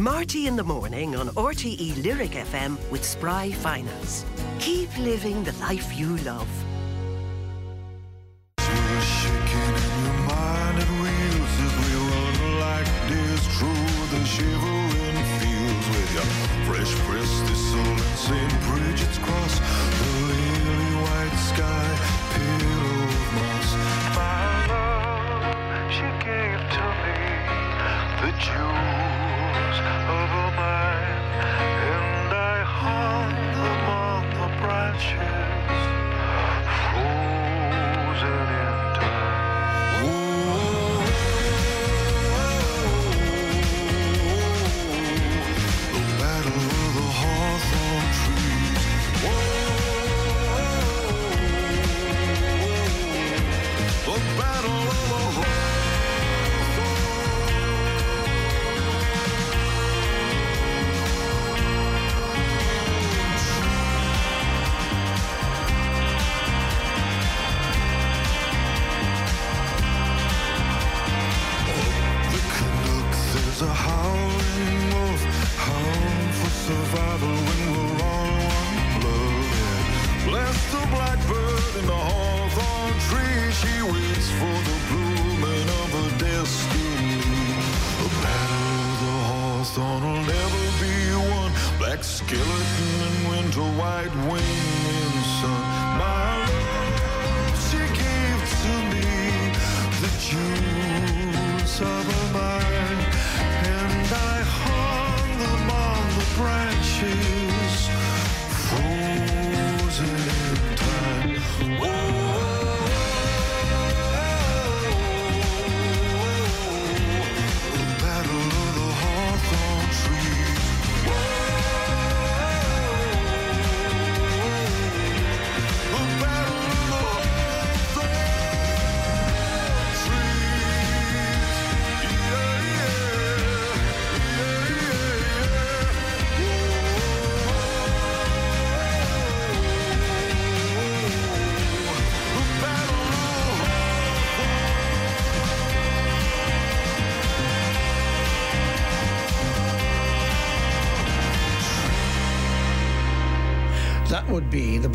Marty in the morning on RTE Lyric FM with Spry Finance. Keep living the life you love. Hawthorn will never be won. Black skeleton and winter white wing in sun. My love, she gave to me the jewels of her mind,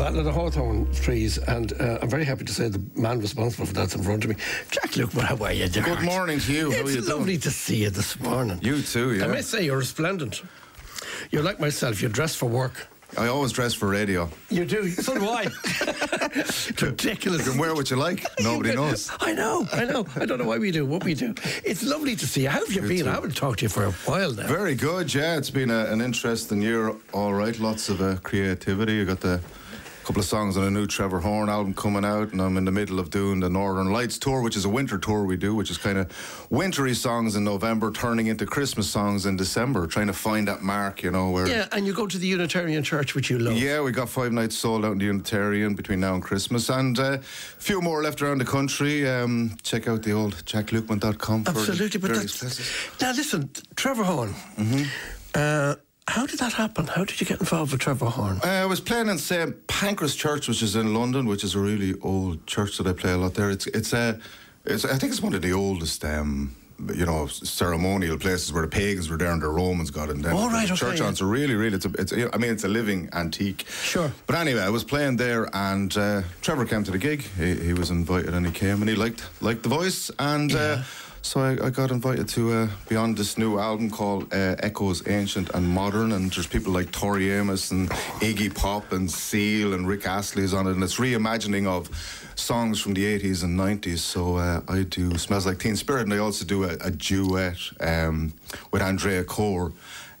Battle of the Hawthorn trees, and uh, I'm very happy to say the man responsible for that's in front of me. Jack Lukeman, how are you, Good morning to you. How It's are you doing? lovely to see you this morning. You too, yeah. I must say, you're resplendent. You're like myself, you're dressed for work. I always dress for radio. You do. So do I. Ridiculous. You can wear what you like. Nobody knows. I know, I know. I don't know why we do what we do. It's lovely to see you. How have you been? too. I haven't talked to you for a while now. Very good, yeah. It's been a, an interesting year, all right. Lots of uh, creativity. You got the couple of songs on a new Trevor Horn album coming out, and I'm in the middle of doing the Northern Lights tour, which is a winter tour we do, which is kind of wintry songs in November, turning into Christmas songs in December, trying to find that mark, you know, where. Yeah, and you go to the Unitarian Church, which you love. Yeah, we got five nights sold out in the Unitarian between now and Christmas, and uh, a few more left around the country. Um, check out the old jacklukeman.com for Absolutely, but that's, places. now listen, Trevor Horn. Mm-hmm. Uh, how did that happen? How did you get involved with Trevor Horn? Uh, I was playing in St Pancras Church, which is in London, which is a really old church that I play a lot there. It's it's a, it's, I think it's one of the oldest. Um, you know, ceremonial places where the pagans were there and the Romans got in. Then Oh, right, okay, church yeah. on. So really, really, it's a, it's. A, I mean, it's a living antique. Sure. But anyway, I was playing there, and uh, Trevor came to the gig. He, he was invited, and he came, and he liked liked the voice, and. Uh, so I, I got invited to uh, be on this new album called uh, Echoes Ancient and Modern, and there's people like Tori Amos and Iggy Pop and Seal and Rick Astley's on it, and it's reimagining of songs from the 80s and 90s. So uh, I do Smells Like Teen Spirit, and I also do a, a duet um, with Andrea Corr.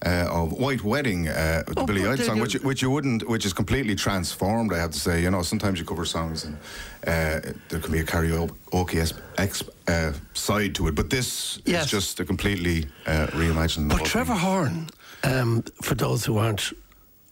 Uh, of White Wedding, uh, the Oh, Billy Idol song, which which you wouldn't, which is completely transformed. I have to say, you know, sometimes you cover songs and uh, there can be a karaoke es- ex, uh, side to it, but this Yes. is just a completely uh, reimagined. But Trevor thing. Horn, um, for those who aren't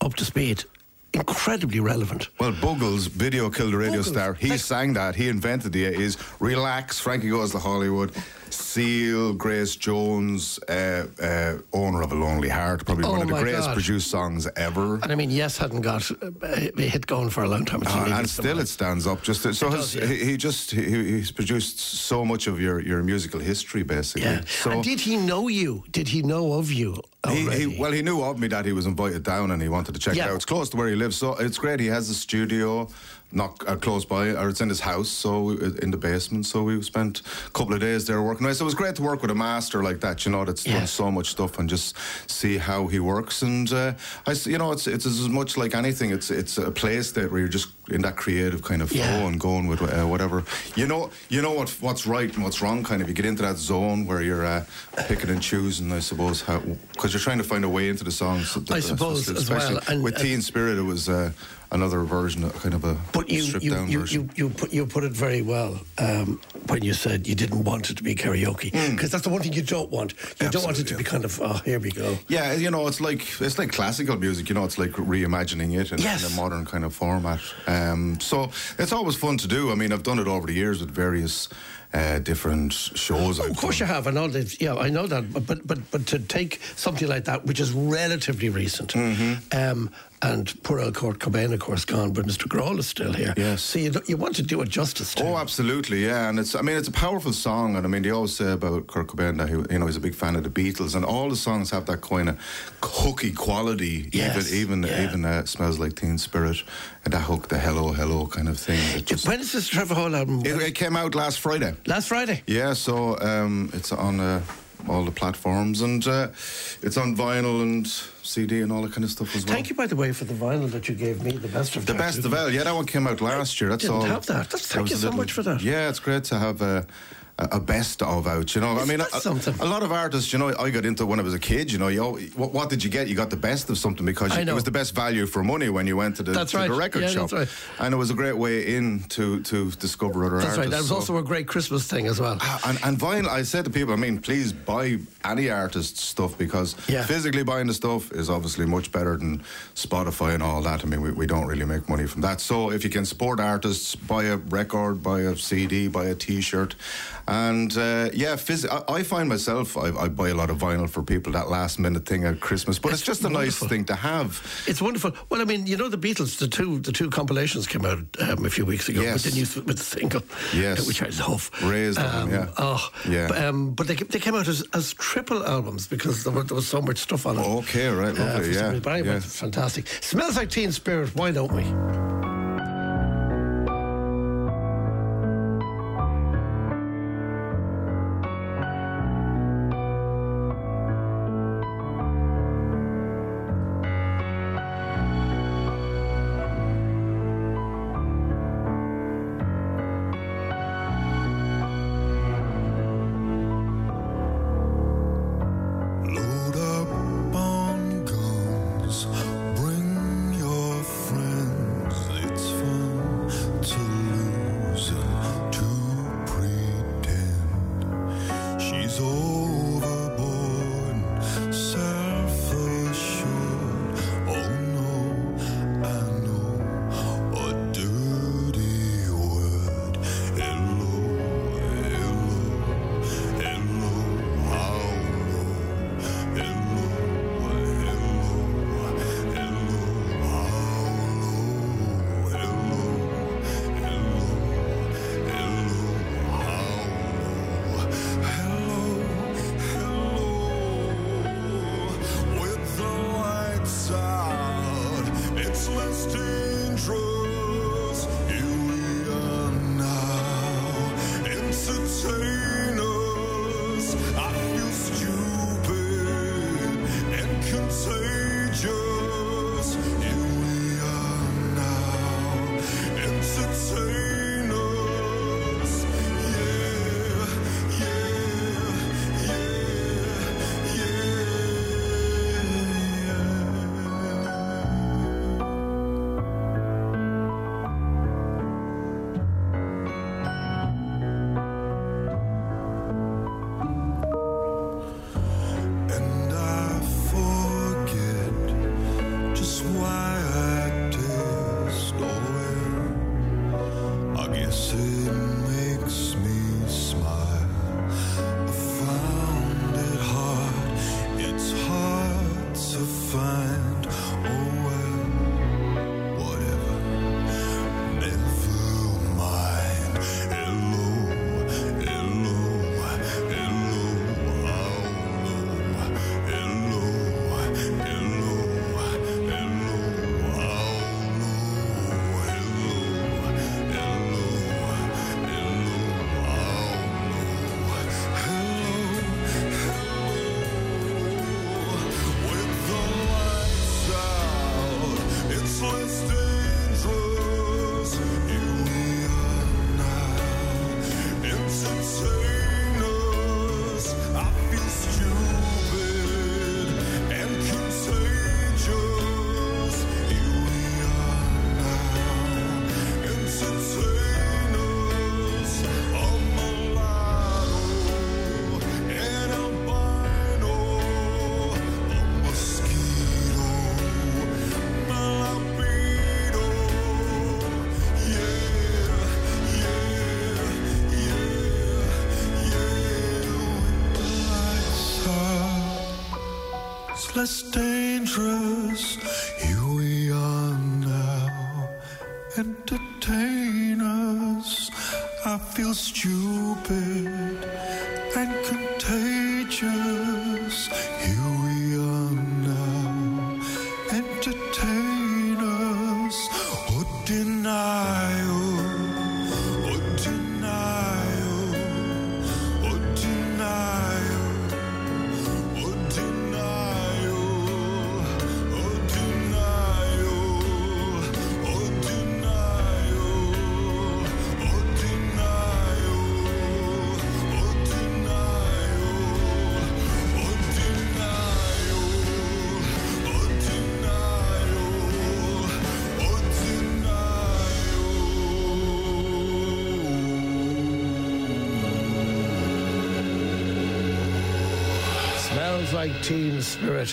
up to speed, incredibly relevant. Well, Buggles, video killed the radio Buggles, star. He sang that. He invented the is relax. Frankie goes to Hollywood. Seal, Grace Jones, uh, uh, owner of a Lonely Heart, probably Oh one of the greatest God. produced songs ever. And I mean, Yes hadn't got uh, a hit going for a long time. Uh, and still it stands up. Just to, so does, yeah. he, he just he, he's produced so much of your, your musical history, basically. Yeah. So and did he know you? Did he know of you He, he, well, he knew of me that he was invited down and he wanted to check Yeah. it out. It's close to where he lives, so it's great. He has a studio not uh, close by, or it's in his house, so in the basement. So we spent a couple of days there working. So it was great to work with a master like that, you know, that's Yeah. done so much stuff and just see how he works. And uh, I, you know, it's it's as much like anything. It's it's a place that where you're just in that creative kind of flow Yeah. and going with uh, whatever. You know, you know what what's right and what's wrong. Kind of, you get into that zone where you're uh, picking and choosing. I suppose how because you're trying to find a way into the songs. I suppose as well, and- with and- Teen Spirit, it was uh, another version, of kind of a But you stripped you, down you, version. you, you, put, you put it very well um, when you said you didn't want it to be karaoke because that's the one thing you don't want. You don't want it to Hmm. Absolutely, be kind of oh here we go. Yeah, you know, it's like it's like classical music. You know, it's like reimagining it in, Yes. in a modern kind of format. Um, so it's always fun to do. I mean, I've done it over the years with various uh, different shows. Oh, of course you have. I know that. Yeah, I know that. But but but, but to take something like that, which is relatively recent, Mm-hmm. um, and poor old Kurt Cobain, of course, gone, but Mr. Grohl is still here. Yes. So you you want to do it justice to. Oh, absolutely, yeah. And it's, I mean, it's a powerful song. And I mean, they always say about Kurt Cobain that he, you know, he's a big fan of the Beatles, and all the songs have that kind of hooky quality. Yes, even, even, yeah. even uh, smells like Teen Spirit, and that hook, the hello, hello kind of thing. Just, when is this Trevor Hall album? it, it came out last Friday. Last Friday. Yeah, so um, it's on uh, all the platforms, and uh, it's on vinyl and CD and all that kind of stuff as well. Thank you, by the way, for the vinyl that you gave me, the best of The best of all, yeah, that one came out last year. That's didn't all. have that. That's- thank was you so much for that. Yeah, it's great to have a, a, best of out. You know, I Isn't mean, that a, a lot of artists. You know, I got into when I was a kid. You know, you, what, what did you get? You got the best of something because you, it was the best value for money when you went to the, That's to right. the record Yeah, shop, that's right. and it was a great way in to to discover other artists. That's right. That was so- also a great Christmas thing as well. Ah, and, and vinyl, I said to people, I mean, please buy any artist's stuff because Yeah. physically buying the stuff is obviously much better than Spotify and all that. I mean, we, we don't really make money from that. So if you can support artists, buy a record, buy a CD, buy a T-shirt, and uh, yeah, phys- I, I find myself I, I buy a lot of vinyl for people that last minute thing at Christmas, but it's, It's just a wonderful. nice thing to have. It's wonderful. Well, I mean, you know, the Beatles, the two the two compilations came out um, a few weeks ago Yes. with the new with the single, Yes. uh, which I love. Raised on, yeah. Oh, Yeah. But, um, but they, they came out as, as triple albums because there, were, there was so much stuff on it. Okay, right, Uh, lovely, some yeah, reason. But anyway, yeah. fantastic. Smells like Teen Spirit. Why don't we? Less dangerous. Here we are now. Entertain us. I feel stupid like Teen Spirit,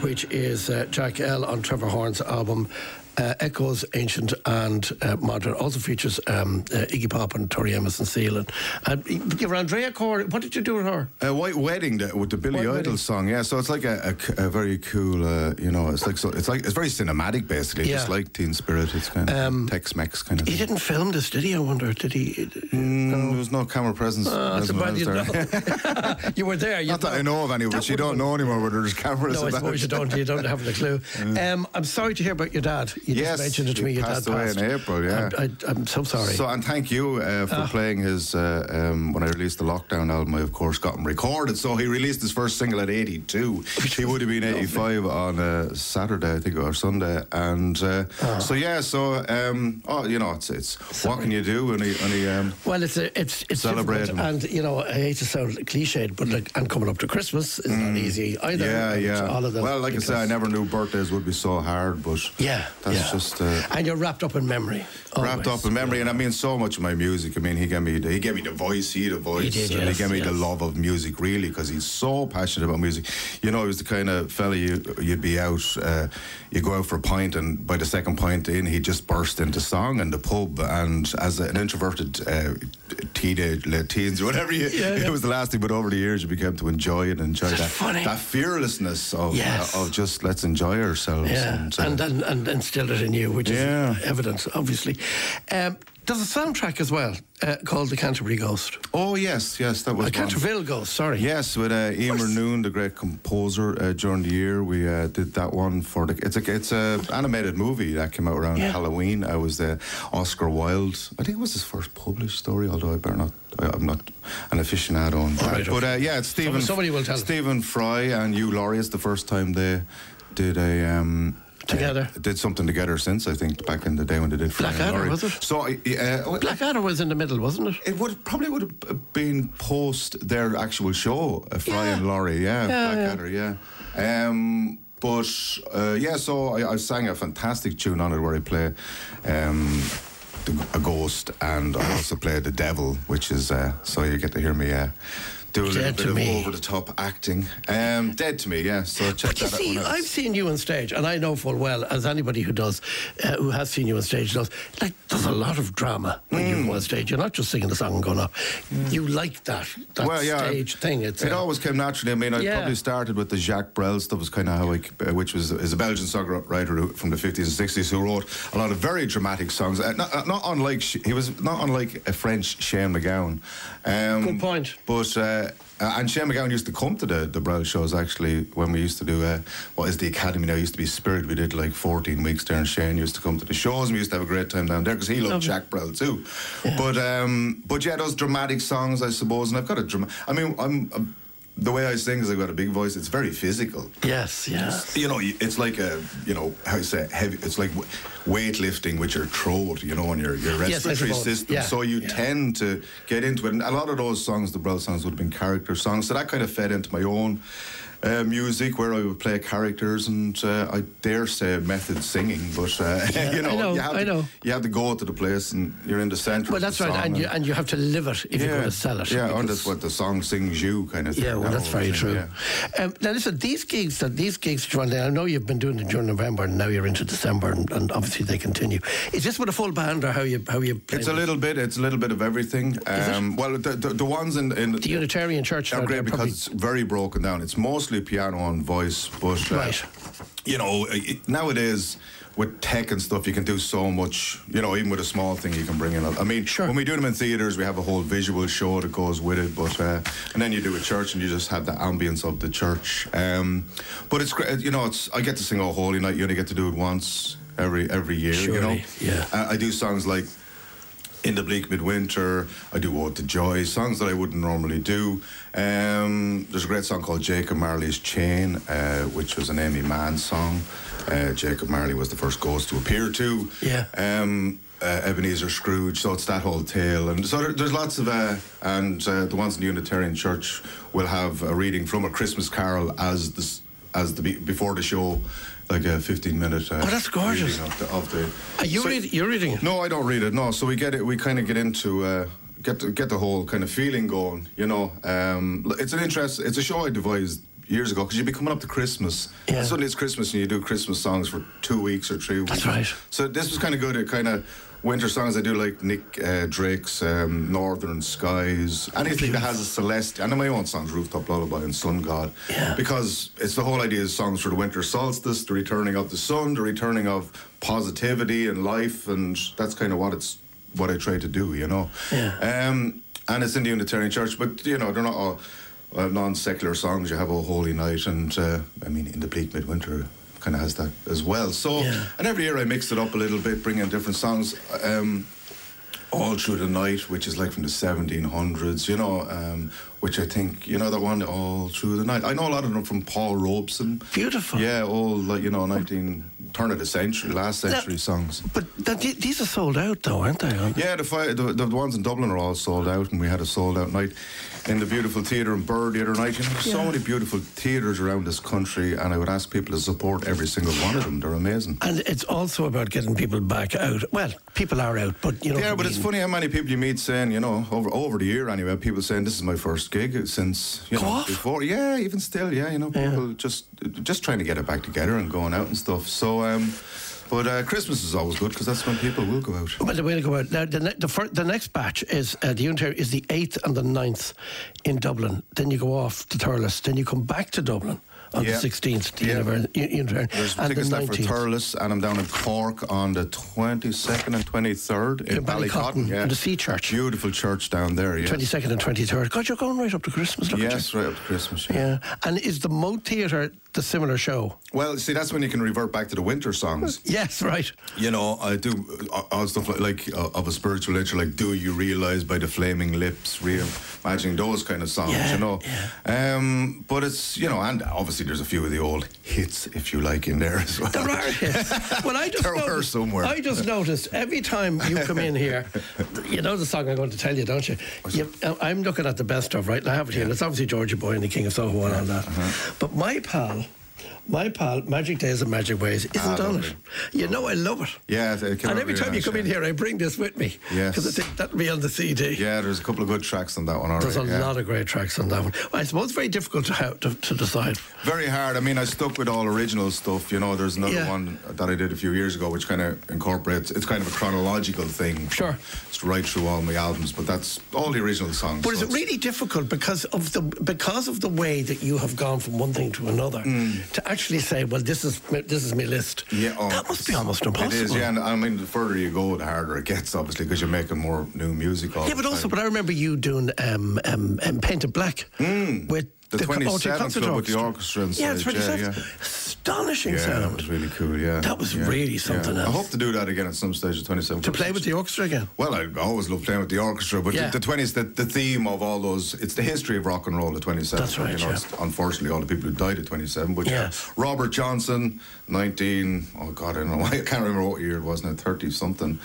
which is uh, Jack L on Trevor Horn's album. Uh, echoes ancient and uh, modern. Also features um, uh, Iggy Pop and Tori Emerson Seal. And, and you were Andrea Corr. What did you do with her? A White Wedding that- with the Billy White Idol Wedding. song, yeah. So it's like a, a a very cool, uh, you know, it's like so, it's like it's very cinematic, basically, just like Teen Spirit. It's kind of Um, Tex-Mex kind of. He thing. didn't film this, did he? I wonder. Did he? Mm, There was no camera presence. About you I was there. know. you were there. You Not that I know of any, but you don't know anymore whether there's cameras. No, I suppose you don't. You don't have the clue. Um, I'm sorry to hear about your dad. You Yes, just mentioned it to me. Your passed dad away in April, yeah. I'm, I, I'm so sorry. So and thank you uh, for playing his. Uh, um, when I released the Lockdown album, I of course got him recorded. So he released his first single at 82. he would have been 85 on uh, Saturday, I think, or Sunday. And uh, so yeah, so um, oh, you know, it's it's what can you do when he when he um, Well, it's a, it's it's Celebrate and you know I hate to sound cliched, but like and coming up to Christmas is not easy either. Mm. yeah, yeah. All of them. well, like I said, I never knew birthdays would be so hard, but Yeah, that's yeah. just. Uh, and you're wrapped up in memory. wrapped always. up in memory, and I mean so much of my music. I mean, he gave me the, he gave me the voice, he the voice, did, and yes, he gave me the love of music really because he's so passionate about music. You know, he was the kind of fella you you'd be out, uh, you go out for a pint, and by the second pint in, he just burst into song in the pub. And as an introverted uh, teenage late teens, whatever you, Yeah, yeah. it was the last thing. But over the years, you became to enjoy it and enjoy that funny. that fearlessness of Yes. of just let's enjoy ourselves. Yeah, and, uh, and, and, and instilled it in you, which Yeah. is evidence, obviously. Um, there's a soundtrack as well uh, called The Canterbury Ghost. oh yes, yes, that was one. Canterville Ghost, sorry. Yes, with uh. Noon, the great composer, uh, during the year we uh, did that one for the. It's a it's a animated movie that came out around Yeah. Halloween. I was the Oscar Wilde. I think it was his first published story, although I better not. I, I'm not an aficionado on that. right, but uh, yeah, it's Stephen. somebody will tell. Stephen Fry and Hugh Laurie. It's the first time they did a. Um, Together. uh, did something together since I think back in the day when they did Fry and Blackadder, was it? So uh, Blackadder was in the middle, wasn't it? it would probably would have been post their actual show, uh, Fry Yeah. and Laurie, yeah, Yeah, Blackadder, yeah. Um, but uh, yeah, so I, I sang a fantastic tune on it where I play um, the, a ghost and I also play the devil, which is uh, so you get to hear me. Uh, do a little Dead bit to of me. over the top acting. Um, dead to me, yeah. So check But you that see, I've seen you on stage, and I know full well, as anybody who does, uh, who has seen you on stage knows, like, there's a lot of drama when you Mm. go on stage. You're not just singing the song and going up. You like that, that well, yeah, stage thing. It's it uh, always came naturally. I mean, I Yeah. probably started with the Jacques Brel stuff. Was kind of how I, uh, which was is a Belgian songwriter from the fifties and sixties who wrote a lot of very dramatic songs. Uh, not, uh, not unlike he was not unlike a French Shane MacGowan. Um, Good point. But uh, and Shane MacGowan used to come to the the Brel shows actually when we used to do uh, what is the Academy now. It used to be Spirit. We did like fourteen weeks there, and Shane used to come to the shows. and We used to have a great time down there because he loved Jacques Brel too. But um, but yeah, those dramatic songs, I suppose. And I've got a drama. I mean, I'm. I'm the way I sing is I've got a big voice. It's very physical. yes, yes. You know, it's like a, you know, how you say heavy. It's like weightlifting with your throat, you know, and your, your Yes, respiratory suppose. system. Yeah, So you yeah. tend to get into it. And a lot of those songs, the Brel songs, would have been character songs. So that kind of fed into my own uh, music where I would play characters and uh, I dare say method singing, but uh, you know, I know, you have I to, know. you have to go to the place and you're in the centre. Well, that's right, and you, and you have to live it if you're going to sell it. Yeah, and that's what the song sings you kind of thing. Yeah, well, that's very thing, true. yeah. Um, now, listen, these gigs that these gigs, that you're on there, I know you've been doing it during November, and now you're into December, and, and obviously they continue. Is this with a full band, or how you how you? Play It's a little bit. It's a little bit of everything. Um, well, the, the the ones in, in The Unitarian Church are great because it's very broken down. It's mostly mostly piano and voice, but uh, Right. you know, it, nowadays with tech and stuff, you can do so much. You know, even with a small thing, you can bring in. a- I mean, Sure. when we do them in theaters, we have a whole visual show that goes with it. But uh, and then you do a church, and you just have the ambience of the church. Um, but it's great. You know, it's I get to sing all Holy Night." You only get to do it once every every year. You know, yeah. I, I do songs like in the bleak midwinter. I do Ode to Joy, songs that I wouldn't normally do. Um, there's a great song called Jacob Marley's Chain, uh, which was an Aimee Mann song. Uh, Jacob Marley was the first ghost to appear to. Yeah. Um, uh, Ebenezer Scrooge, so it's that whole tale, and so there, there's lots of, uh, and uh, the ones in the Unitarian Church will have a reading from a Christmas Carol as the as the before the show, like a 15 minute. Uh, Oh, that's gorgeous. Of the, of the Are you So- read, you're reading it? no, I don't read it. No, so we get it. We kind of get into uh, get the, get the whole kind of feeling going. You know, um, it's an interest. It's a show I devised years ago because you'd be coming up to Christmas. Yeah. And suddenly it's Christmas and you do Christmas songs for two weeks or three weeks. That's right. So this was kind of good. It kind of winter songs I do like Nick uh, Drake's um, Northern Skies. Anything that has a celeste. I know my own songs, Rooftop Lullaby and Sun God. Yeah. Because it's the whole idea of songs for the winter solstice, the returning of the sun, the returning of positivity and life, and that's kind of what it's what I try to do, you know. Yeah. Um, and it's in the Unitarian Church, but you know they're not all uh, non-secular songs. You have a Holy Night, and uh, I mean in the bleak midwinter kind of has that as well. So, Yeah. and every year I mix it up a little bit, bring in different songs. Um, all through the night, which is like from the 1700s, you know, um, which I think, you know, that one, All Through the Night. I know a lot of them from Paul Robeson. Beautiful. Yeah, all, like, you know, 19, turn of the century, last century songs. But that, these are sold out, though, aren't they? aren't? Yeah, the, the the ones in Dublin are all sold out, and we had a sold out night in the beautiful theatre in Birr the other night. You know, there's so many beautiful theatres around this country, and I would ask people to support every single one of them. They're amazing. And it's also about getting people back out. Well, people are out, but you know. Yeah, but I it's funny how many people you meet saying, you know, over over the year anyway, people saying this is my first gig since you Go know off. before. Yeah, even still, yeah, you know, Yeah. people just just trying to get it back together and going out and stuff. So, um, but uh, Christmas is always good because that's when people will go out. Well, the way to go out now. The, ne- the, fir- the next batch is uh, the Unitary is the eighth and the 9th in Dublin. Then you go off to Thurles. Then you come back to Dublin on Yeah. the sixteenth. The Yeah. Univer- U- Unitary There's and the tickets left for. Thurles, and I'm down in Cork on the 22nd and 23rd in, In Ballycotton, in the Sea Church. Beautiful church down there, yes. Twenty second and twenty third. God, you're going right up to Christmas. Look at Yes, right up to Christmas. you. Yeah. And is the Moat Theatre the similar show? Well, see, that's when you can revert back to the winter songs. Yes, right. You know, I do uh, all stuff like, like uh, of a spiritual nature, like "Do You Realize" by the Flaming Lips, reimagining those kind of songs. Yeah, you know, um, but it's you know, and obviously there's a few of the old hits, if you like, in there as well. There are hits. Well, I just There were noticed, somewhere. I just noticed every time you come in here, you know the song I'm going to tell you, don't you? you I'm looking at the best of, right? And I have it here. And it's obviously Georgia Boy and the King of Soho and all that. Uh-huh. But my pal, my pal, Magic Days and Magic Ways, isn't Ah, on it. You know, I love it. Yeah, came And every time you come in here, I bring this with me. Yes. Because I think that'll be on the CD. Yeah, there's a couple of good tracks on that one. All There's a yeah. lot of great tracks on that one. I suppose it's very difficult to, have, to, to decide. Very hard. I mean, I stuck with all original stuff. You know, there's another Yeah. one that I did a few years ago, which kind of incorporates. It's kind of a chronological thing. Sure. It's right through all my albums, but that's all the original songs. But so is it really difficult because of the because of the way that you have gone from one thing to another to actually say, well, this is this is my list? Mm. Yeah, oh, that must be almost impossible. It is, yeah. And I mean, the further you go, the harder it gets, obviously, because you're making more new music all Yeah, but also, but I remember you doing um, um, um, Painted Black with The co- 27 concert Club with the orchestra and Yeah, it's such, yeah, 27. yeah. Astonishing yeah, sound. that was really cool. Yeah, That was yeah, really something yeah. I hope to do that again at some stage. of 27 to play with the orchestra again. Well, I always love playing with the orchestra, but the, the 20s, the, the theme of all those, it's the history of rock and roll the 27. That's right, You know, unfortunately all the people who died at 27, but yeah. Yeah. Robert Johnson, 19, oh God, I don't know, I can't remember what year it was now, 30 something,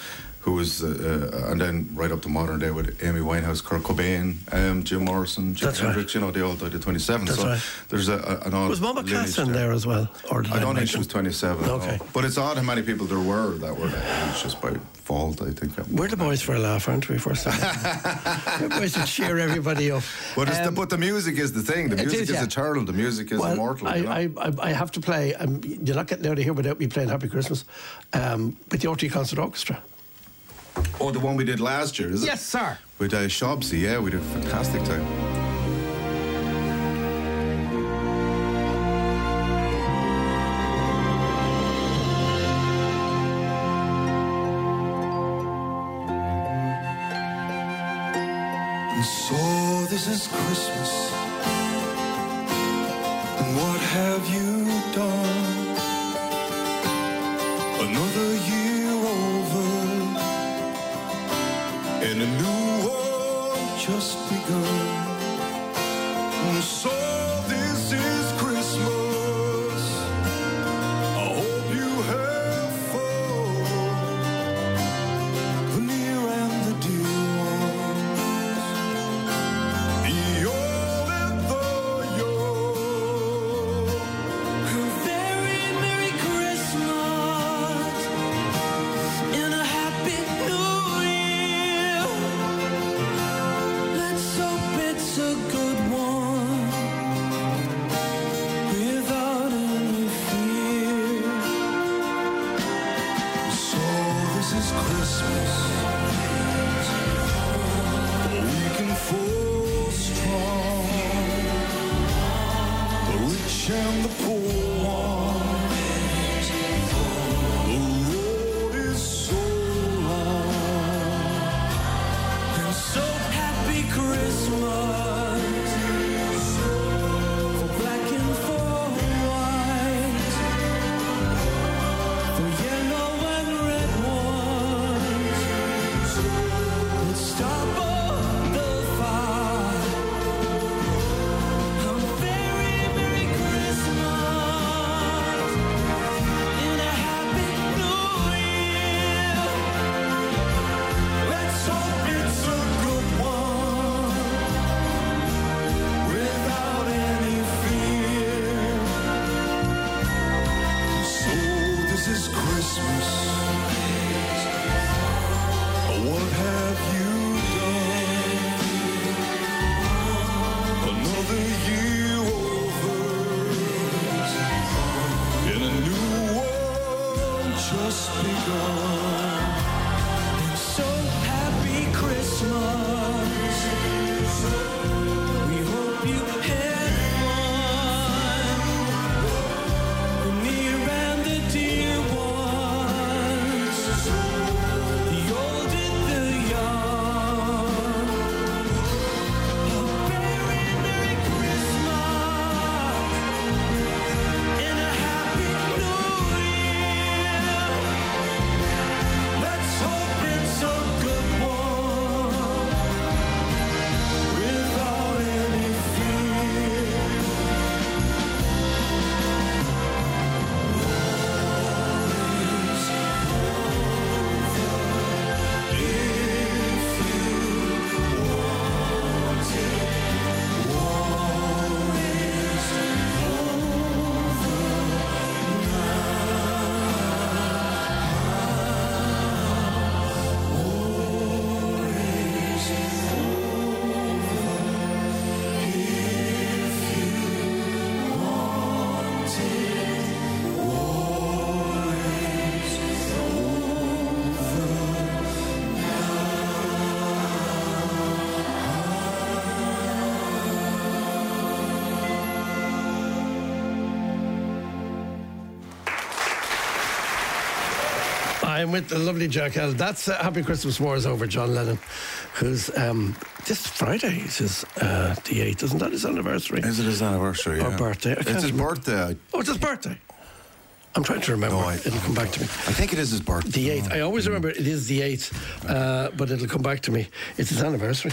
who was, uh, uh, and then right up to modern day with Amy Winehouse, Kurt Cobain, um, Jim Morrison, Jim That's right. Hendrix, you know, they all died at 27. That's so right. there's a, a, an odd Was Mama Cass in there as well? Or I don't think she was it? 27. no. Okay. But it's odd how many people there were that were that age just by fault, I think. We're the boys for a laugh, aren't we? First of all, We're boys to cheer everybody up. But, it's the, Um, but the music is the thing. The music is, is, yeah. eternal. The music is well, immortal. I, you know? I, I, I have to play. Um, you're not getting out of here without me playing Happy Christmas um, with the RTE Concert Orchestra. Or the one we did last year, is it? Yes, sir. With uh, Shobsy, yeah, we did a fantastic time. And so this is Christmas. And what have you done? I'm with the lovely Jack L. That's uh, Happy Christmas War is over, John Lennon, who's um, this Friday is his uh, the eighth, isn't that his anniversary? Is it his anniversary? Or yeah. birthday, It's his remember. birthday. Oh, it's his birthday. I'm trying to remember. No, I- it'll come back to me. I think it is his birthday. The eighth. I always remember it is the eighth, uh, but it'll come back to me. It's his anniversary.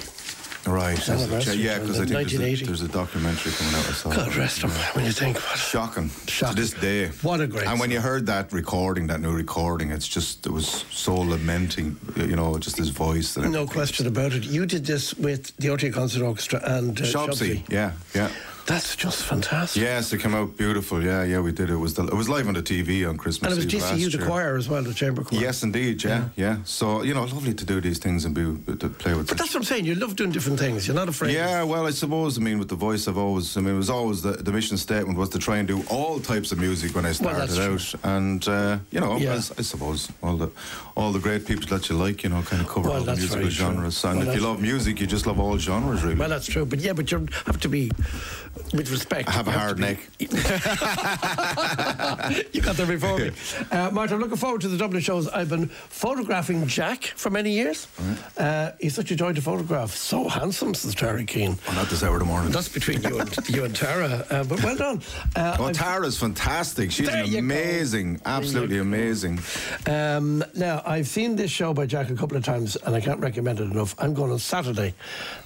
Right. is it? Yeah, because I think there's a, there's a documentary coming out. I saw. God rest him. When you think, what Shocking. Shocking. To this day. What a great And when song. you heard that recording, that new recording, it's just, it was so lamenting, you know, just his voice. No question about it. You did this with the RTE Concert Orchestra and uh. Shobsy. Yeah, yeah. That's just fantastic. Yes, it came out beautiful. Yeah, yeah, we did. It was the, it was live on the TV on Christmas. And it was Eve GCU, the choir as well, the chamber choir. Yes, indeed. Yeah, yeah, So you know, lovely to do these things and be to play with. But such- that's what I'm saying. You love doing different things. You're not afraid. Yeah, well, I suppose. I mean, with the voice, I've always. I mean, it was always the, the mission statement was to try and do all types of music when I Well, started that's out, and uh, you know, Yeah. as, I suppose all the all the great people that you like, you know, kind of cover Well, all the musical very true. genres. And Well, if you love music, you just love all genres, really. Well, that's true. But yeah, but you have to be, with respect. I have a hard neck. you got there before me. Uh, Martin, I'm looking forward to the Dublin shows. I've been photographing Jack for many years. Uh, he's such a joy to photograph. So handsome, says Tara Keane. Well, not this hour of the morning. That's between you and you and Tara. Uh, but well done. Uh, Oh, I've- Tara's fantastic. She's go. amazing, absolutely amazing. Um, now, I've seen this show by Jack a couple of times and I can't recommend it enough. I'm going on Saturday.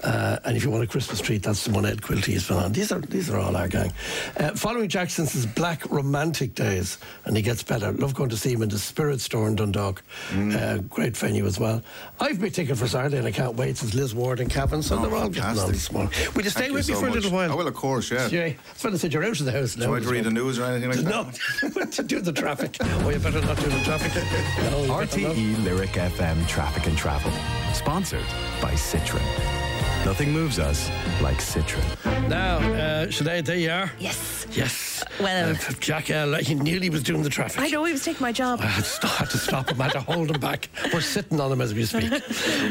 Uh, and if you want a Christmas treat, that's the one Ed Quilty has been on. These are, these are all our gang. Uh, following Jackson's black romantic days, and he gets better. Love going to see him in the Spirit Store in Dundalk. Uh, great venue as well. I've been ticket for Saturday and I can't wait. Since Liz Ward and Kevin, so Oh, they're all getting on fantastic. this morning. Will you stay Thank with you me so for a little while? I will, of course, yeah. Yeah, that's when I said you're out of the house now. Do I have to read the news or anything like that? No, that? to do the traffic. Oh, you better not do the traffic. No, you better not. RTE Lyric FM Traffic and Travel. Sponsored by Citroën. Nothing moves us like Citroën. Now, uh, Sinead, there you are. Yes. Yes. Well- uh, Jack, uh, he nearly was doing the traffic. I know he was taking my job. I had to, stop, had to stop him. I had to hold him back. We're sitting on him as we speak.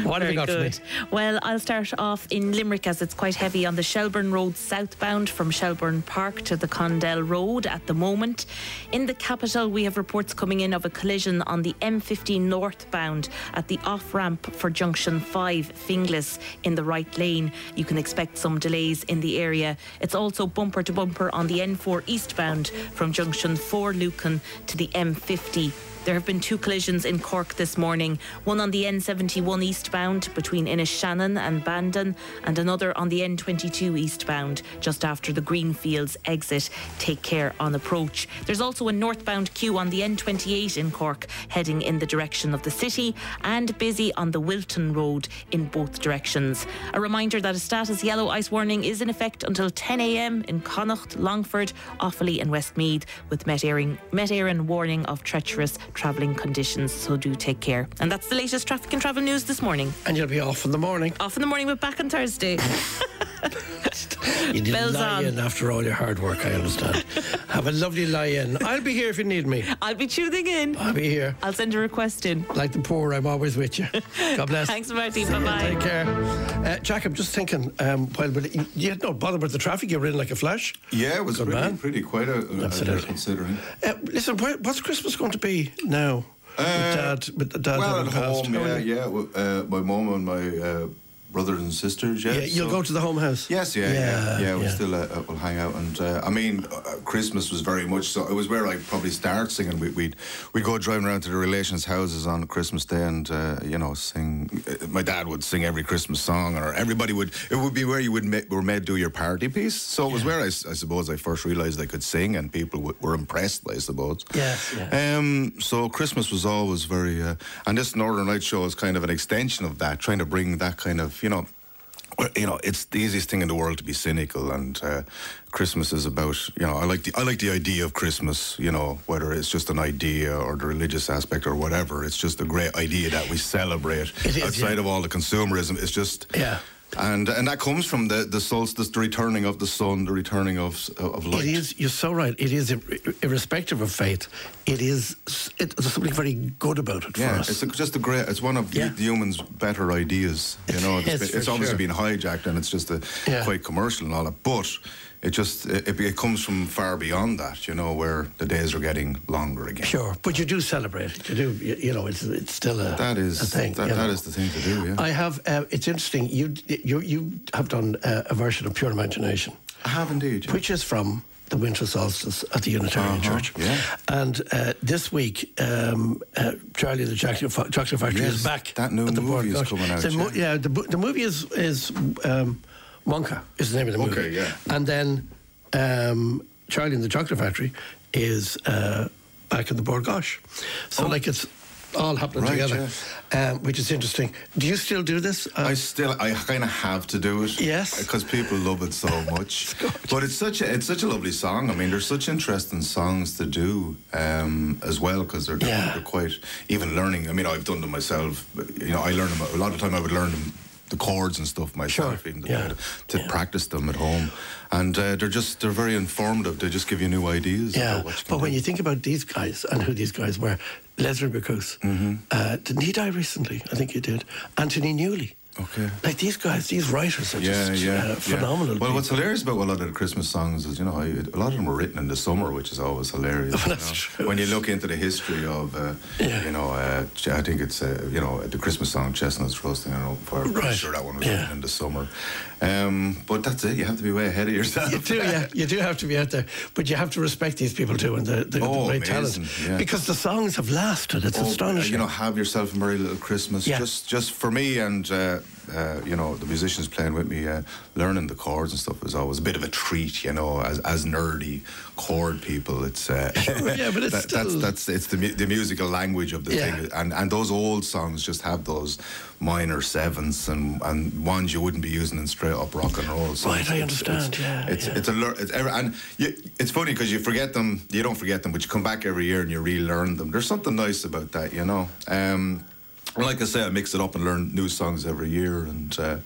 What have Very you got good. for me? Well, I'll start off in Limerick as it's quite heavy on the Shelburne Road southbound from Shelburne Park to the Condell Road at the moment. In the capital, we have reports coming in of a collision on the M50 northbound at the off ramp for junction 5 Finglas in the right lane. You can expect some delays in the area. It's also bumper to bumper on the N4 eastbound from junction 4 Lucan to the M50. There have been two collisions in Cork this morning one on the N71 eastbound between Innishannon and Bandon, and another on the N22 eastbound just after the Greenfields exit. Take care on approach. There's also a northbound queue on the N28 in Cork heading in the direction of the city, and busy on the Wilton Road in both directions. A reminder that a status yellow ice warning is in effect until 10 a.m. in Connacht, Longford, Offaly, and Westmeath, with Met Met warning of treacherous travelling conditions. So do take care. And that's the latest traffic and travel news this morning. And you'll be off in the morning. Off in the morning, but back on Thursday. You didn't Bells lie on. in after all your hard work, I understand. Have a lovely lie in. I'll be here if you need me. I'll be tuning in. I'll be here. I'll send a request in. Like the poor, I'm always with you. God bless. Thanks, Marty. Bye bye. Take care. Uh, Jack, I'm just thinking, um, while but you, you had no bother with the traffic, you were in like a flash. Yeah, it was Good pretty, man. pretty quite a, a, Absolutely. considering. Uh, listen, where, what's Christmas going to be now? with dad, with the dad well, at home, yeah, yeah. Uh, my mum and my uh, brothers and sisters, yeah. Yeah, you'll so- go to the home house. Yes, yeah, yeah, yeah. we yeah. still uh, uh, will hang out, and uh, I mean, uh, Christmas was very much so. It was where I probably start singing. We, we'd we go driving around to the relations' houses on Christmas Day, and uh, you know, sing. Uh, my dad would sing every Christmas song, or everybody would. It would be where you would ma- were made do your party piece. So it was where I suppose I first realised I could sing, and people w- were impressed. I suppose. Yes, yeah. Um, so Christmas was always very, uh, and this Northern Light show is kind of an extension of that, trying to bring that kind of, you know, you know, it's the easiest thing in the world to be cynical, and uh, Christmas is about, you know, I like the I like the idea of Christmas, you know, whether it's just an idea or the religious aspect or whatever. It's just a great idea that we celebrate is, outside yeah. of all the consumerism. It's just Yeah. And and that comes from the the solstice, the returning of the sun, the returning of of light. It is. You're so right. It is, irrespective of faith. It is. It, there's something very good about it for Yeah, us. it's just a great. It's one of Yeah. the humans' better ideas. You know, it's, Yes, been- it's obviously sure. been hijacked and it's just a, Yeah. quite commercial and all that. But it just it, it, comes from far beyond that. You know, where the days are getting longer again. Sure, but you do celebrate. it. You do. You, you know, it's it's still a That is a thing. that, that is the thing to do. Yeah, I have. Uh, it's interesting. You you you have done uh, a version of Pure Imagination, I have indeed. yeah. which is from the winter solstice at the Unitarian Uh-huh, Church. yeah. And uh, this week, um, uh, Charlie the Chocolate, Fa- Chocolate Factory Yes, is back. that new at the movie is coming out, The mo- yeah. yeah, the, the movie is is um, Wonka is the name of the movie. Okay, yeah. And then um, Charlie and the Chocolate Factory is uh, back in the Bord Gáis. So like it's all happening Right, together, um, which is interesting. Do you still do this? Uh, I still, I kind of have to do it. Yes. because people love it so much. but it's such a, it's such a lovely song. I mean, there's such interesting songs to do um, as well because they're, Yeah. they're quite even learning. I mean, I've done them myself. But, you know, I learn them a lot of the time. I would learn them the chords and stuff myself, Sure, even yeah, to, to yeah. practice them at home. And uh, they're just they're very informative. They just give you new ideas. Yeah, about what you can but when you think about these guys and who these guys were, Leslie Bricusse, Mm-hmm. uh, didn't he die recently? I think he did. Anthony Newley. Okay. Like these guys, these writers are Yeah, just yeah, uh, yeah. phenomenal. Well, what's hilarious about a lot of the Christmas songs is, you know, I- a lot of them were written in the summer, which is always hilarious. you That's know. true. When you look into the history of, uh, Yeah. you know, uh, I think it's, uh, you know, the Christmas song "Chestnuts Roasting." I don't know, I'm Right. sure that one was Yeah. written in the summer. Um, but that's it. You have to be way ahead of yourself. You do, yeah. You do have to be out there, but you have to respect these people too and the, the, Oh, the great amazing, talent yeah. because the songs have lasted. It's Oh, astonishing. You know, have yourself a merry little Christmas. Yeah. Just, just for me and uh, uh, you know the musicians playing with me, uh, learning the chords and stuff was always a bit of a treat. You know, as as nerdy chord people, it's uh, yeah, but it's that- still- that's it's the the musical language of the Yeah. thing, and and those old songs just have those minor sevenths and and ones you wouldn't be using in straight up rock and roll. So Right, I understand, It's, yeah, it's yeah. it's a lear- it's ever, and you, it's funny because you forget them. You don't forget them, but you come back every year and you relearn them. There's something nice about that, you know. Um, like I say, I mix it up and learn new songs every year, and uh,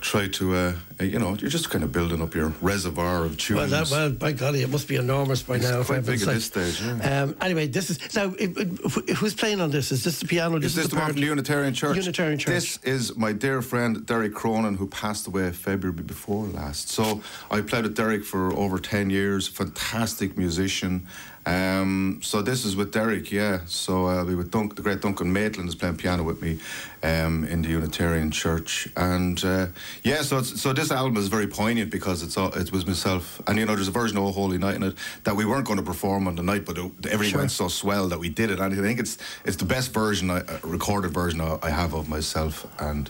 try to, uh, you know, you're just kind of building up your reservoir of tunes. well, that, well, by golly, it must be enormous by It's now. quite big at this stage, yeah. Um, anyway, this is now. It, it, who's playing on this? Is this the piano? Is this is the from the Unitarian Church? Unitarian Church. This is my dear friend Derek Cronin, who passed away February before last. So I played with Derek for over 10 years, fantastic musician. Um, so this is with Derek, yeah. So I'll be with the great Duncan Maitland is playing piano with me um, in the Unitarian Church. And uh, yeah, so it's, so this album is very poignant because it's all, it was myself. And you know, there's a version of Oh Holy Night in it that we weren't going to perform on the night, but it, everything went so swell that we did it. And I think it's it's the best version, I, uh, recorded version I, I have of myself and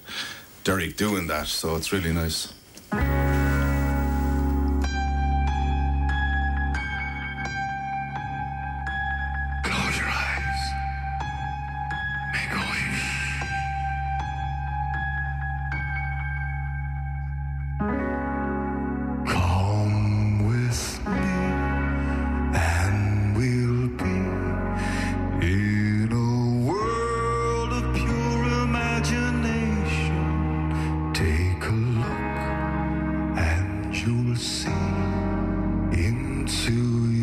Derek doing that. So it's really nice. You'll see into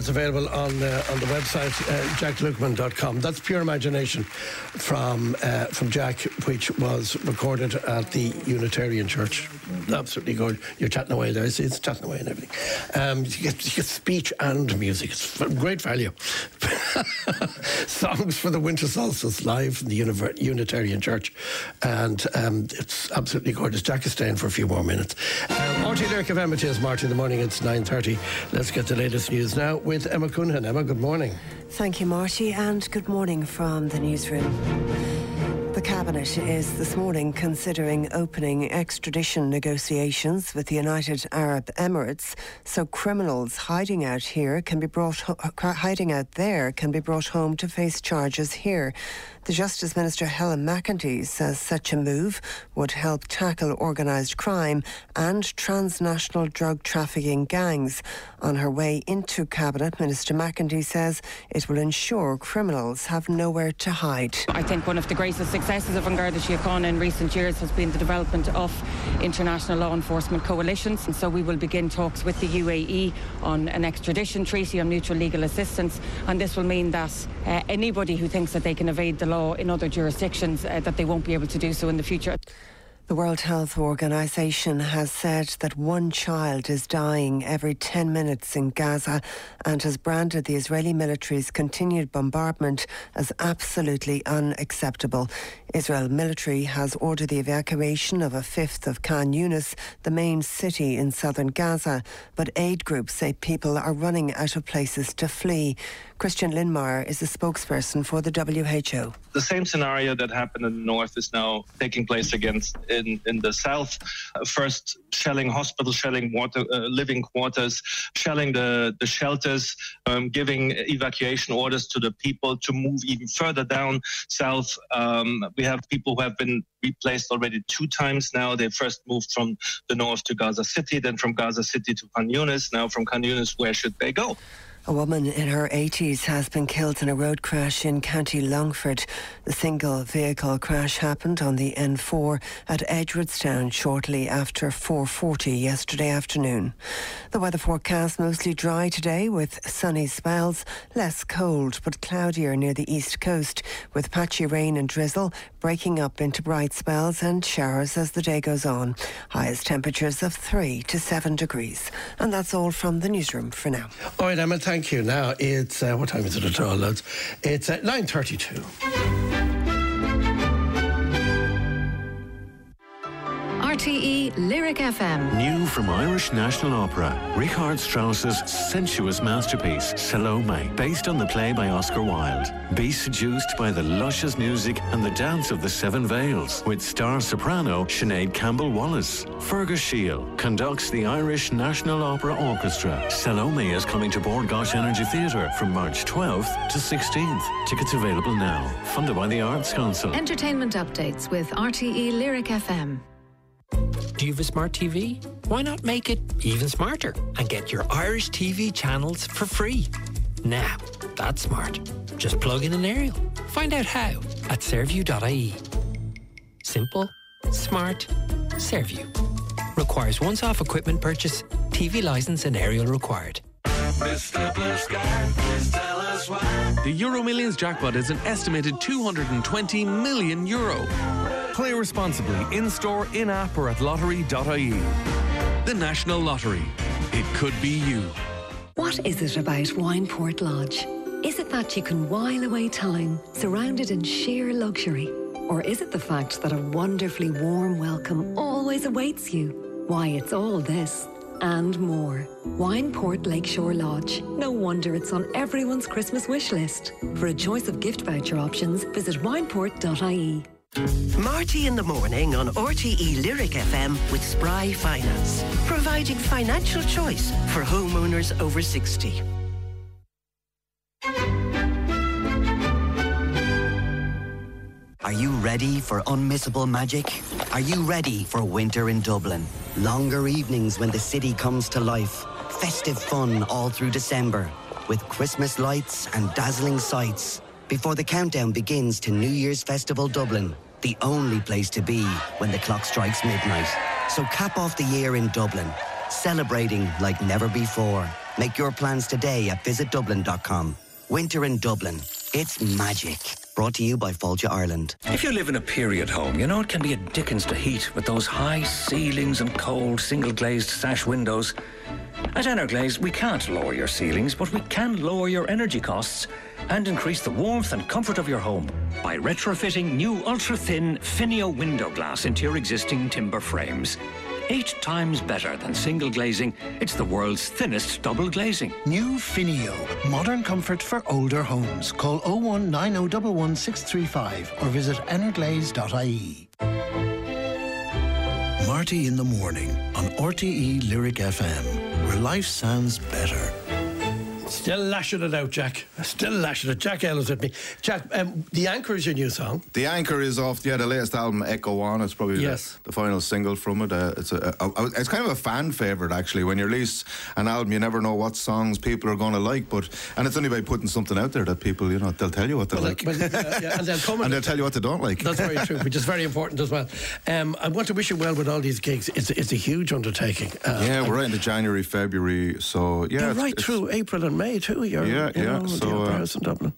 it's available on uh, on the website uh, jacklukeman.com. That's pure imagination from uh, from Jack, which was recorded at the Unitarian Church. Absolutely good. You're chatting away there. It's, chatting away and everything. Um, you, get, you get speech and music. It's great value. Songs for the winter solstice live from the Univer- Unitarian Church, and um, it's absolutely gorgeous. Jack is staying for a few more minutes. Um, RT Lyric FM, it is Martin in the morning. It's 9.30. Let's get the latest news now with Emma Cunhan. Emma, good morning. Thank you, Marty, and good morning from the newsroom. The Cabinet is this morning considering opening extradition negotiations with the United Arab Emirates so criminals hiding out here can be brought hiding out there can be brought home to face charges here. The Justice Minister Helen McEntee says such a move would help tackle organised crime and transnational drug trafficking gangs. On her way into Cabinet, Minister McEntee says it will ensure criminals have nowhere to hide. I think one of the greatest successes of An Garda Síochána in recent years has been the development of international law enforcement coalitions. And so we will begin talks with the UAE on an extradition treaty on mutual legal assistance. And this will mean that uh, anybody who thinks that they can evade the law in other jurisdictions, uh, that they won't be able to do so in the future. The World Health Organization has said that one child is dying every 10 minutes in Gaza and has branded the Israeli military's continued bombardment as absolutely unacceptable. Israel military has ordered the evacuation of a fifth of Khan Yunis, the main city in southern Gaza, but aid groups say people are running out of places to flee. Christian Lindmeier is the spokesperson for the WHO. The same scenario that happened in the north is now taking place against in, in the south. Uh, first, shelling hospitals, shelling water, uh, living quarters, shelling the, the shelters, um, giving evacuation orders to the people to move even further down south. Um, we have people who have been replaced already two times now. They first moved from the north to Gaza City, then from Gaza City to Khan Yunis. Now from Khan Yunis, where should they go? A woman in her 80s has been killed in a road crash in County Longford. The single vehicle crash happened on the N4 at Edgeworthstown shortly after 4:40 yesterday afternoon. The weather forecast mostly dry today with sunny spells, less cold but cloudier near the east coast with patchy rain and drizzle breaking up into bright spells and showers as the day goes on. Highest temperatures of 3 to 7 degrees. And that's all from the newsroom for now. All right, Emma, thank you. Now it's, uh, what time is it at all, lads? It's at 9.32. RTE Lyric FM. New from Irish National Opera, Richard Strauss's sensuous masterpiece, Salome, based on the play by Oscar Wilde. Be seduced by the luscious music and the dance of the Seven Veils, with star soprano Sinead Campbell Wallace. Fergus Sheil conducts the Irish National Opera Orchestra. Salome is coming to Bord Gáis Energy Theatre from March 12th to 16th. Tickets available now. Funded by the Arts Council. Entertainment updates with RTE Lyric FM. Do you have a smart TV? Why not make it even smarter and get your Irish TV channels for free? Now, that's smart. Just plug in an aerial. Find out how at saorview.ie. Simple, smart, Saorview. Requires once off equipment purchase, TV license and aerial required. Mr. Blue Sky, please tell us why. The Euro Millions jackpot is an estimated 220 million euro. Play responsibly in store, in app, or at lottery.ie. The National Lottery. It could be you. What is it about Wineport Lodge? Is it that you can while away time surrounded in sheer luxury? Or is it the fact that a wonderfully warm welcome always awaits you? Why, it's all this and more. Wineport Lakeshore Lodge. No wonder it's on everyone's Christmas wish list. For a choice of gift voucher options, visit wineport.ie. Marty in the morning on RTE Lyric FM with Spry Finance, providing financial choice for homeowners over 60. Are you ready for unmissable magic? Are you ready for winter in Dublin? Longer evenings when the city comes to life. Festive fun all through December with Christmas lights and dazzling sights. Before the countdown begins to New Year's Festival Dublin, the only place to be when the clock strikes midnight. So cap off the year in Dublin, celebrating like never before. Make your plans today at visitdublin.com. Winter in Dublin. It's magic. Brought to you by Fáilte Ireland. If you live in a period home, you know it can be a dickens to heat with those high ceilings and cold single glazed sash windows. At Energlaze, we can't lower your ceilings, but we can lower your energy costs and increase the warmth and comfort of your home by retrofitting new ultra thin Fineo window glass into your existing timber frames. Eight times better than single glazing, it's the world's thinnest double glazing. New Fineo. Modern comfort for older homes. Call 019011635 or visit energlaze.ie. Marty in the morning on RTE Lyric FM, where life sounds better. Still lashing it out, Jack. Still lashing it. Jack Ellis with me. Jack, um, The Anchor is your new song. The Anchor is off, yeah, the latest album, Echo On. It's probably Yes. the, the final single from it. Uh, it's a, a, a- it's kind of a fan favourite, actually. When you release an album, you never know what songs people are going to like, but and it's only by putting something out there that people, you know, they'll tell you what they Well, like. but, uh, yeah, and they'll come and they'll tell you what they don't like. That's very true, which is very important as well. Um, I want to wish you well with all these gigs. It's, it's a huge undertaking. Uh, yeah, we're right into January, February, so yeah. It's- right it's through April and May too. You're, Yeah, you yeah, Know, so, uh, in Dublin.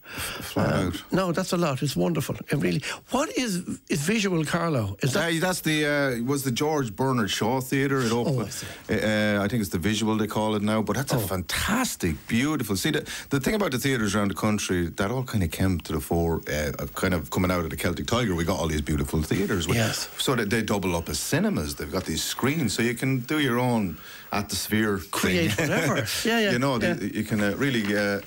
flat Um, out. No, that's a lot. It's wonderful. It really. What is is Visual Carlow? Is that Uh, that's the uh, was the George Bernard Shaw Theatre. It Oh, opened. uh, I think it's the Visual they call it now. But that's a Oh. fantastic, beautiful. See, the, the thing about the theatres around the country that all kind of came to the fore, uh, kind of coming out of the Celtic Tiger. We got all these beautiful theatres. Yes. So that they double up as cinemas. They've got these screens, so you can do your own atmosphere. Create thing. whatever. Yeah, yeah, You know, yeah. the- you can uh, really. Uh,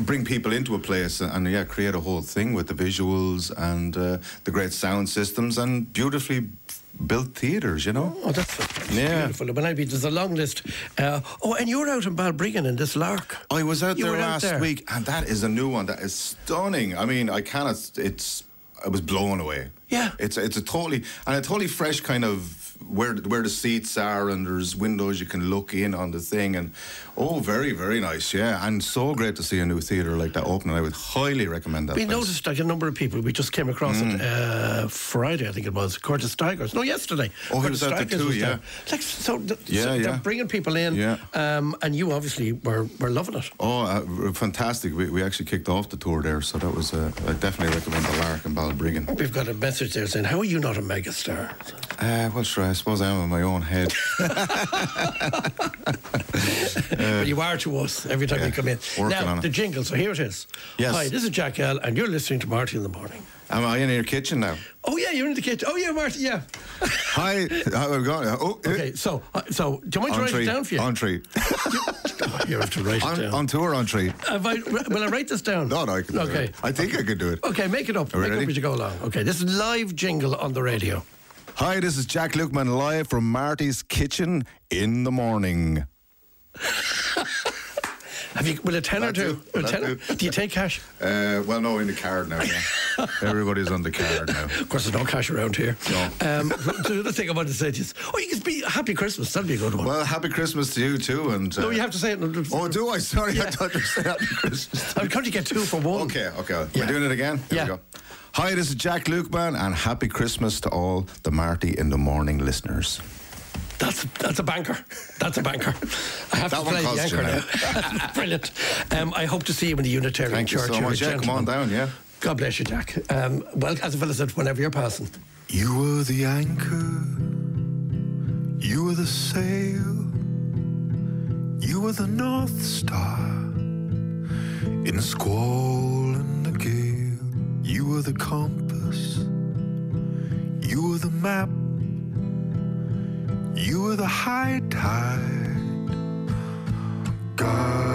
bring people into a place and, yeah create a whole thing with the visuals and uh, the great sound systems and beautifully built theatres you know Oh, that's yeah beautiful. When I mean, there's a long list. Uh, oh, and you're out in Balbriggan in this lark. I was out You there were out last there. week, and that is a new one that is stunning. I mean, I cannot. It's. I was blown away. Yeah. It's it's a totally and a totally fresh kind of where where the seats are and there's windows you can look in on the thing. And oh very very nice yeah and so great to see a new theatre like that opening I would highly recommend that We place. noticed like a number of people. We just came across Mm. it uh, Friday, I think it was. Curtis Tigers. No, yesterday. Oh, he Curtis was Tigers too, was yeah. Like so, th- Yeah, so yeah. they're bringing people in. Yeah. Um, and you obviously were were loving it. Oh, uh, fantastic! We, we actually kicked off the tour there, so that was. Uh, I definitely recommend the Lark and Balbriggan. We've got a message there saying, "How are you not a megastar?" Uh, well, sure. I suppose I am in my own head. but you are to us every time you come in. now on it. the jingle. So here it is. Yes. Hi, this is Jack L, and you're listening to Marty in the morning. Am I in your kitchen now? Oh yeah, you're in the kitchen. Oh yeah, Marty. Yeah. Hi. How we going? Oh, Okay. So, uh, so do you want to write it down for you? On tree. you have to write it On, down. on tour on tree. Have I, will I write this down? No, no, I can do Okay. it. I think I could do it. Okay, make it up. Are make ready? up as you go along. Okay, this is live jingle on the radio. Hi, this is Jack Lukeman live from Marty's kitchen in the morning. Have you? Will a tenner do? Will A tenner? do? Do you take cash? Uh, well, no, in the card now. Yeah. Everybody's on the card now. Of course, there's no cash around here. No. Um, the other thing I wanted to say to you is, oh, you can be Happy Christmas. That'd be a good one. Well, happy Christmas to you too. And uh, no, you have to say it. in- Oh, do I? Sorry, I Yeah. thought you said happy Christmas. I'm trying to get two for one. Okay, okay. Yeah. We're doing it again? Here Yeah. we go. Hi, this is Jack Lukeman, and happy Christmas to all the Marty in the Morning listeners. That's that's a banker. That's a banker. I have That to one play the anchor now. now. Brilliant. Um, I hope to see you in the Unitarian Thank Church. so You're a much. Yeah, come on down, yeah. God bless you, Jack. Um, well, as a fellow said, whenever you're passing. You were the anchor, you were the sail, you were the North Star in squall and the gale. You were the compass, you were the map, you were the high tide, guiding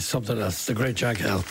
Something else. The great Jack L.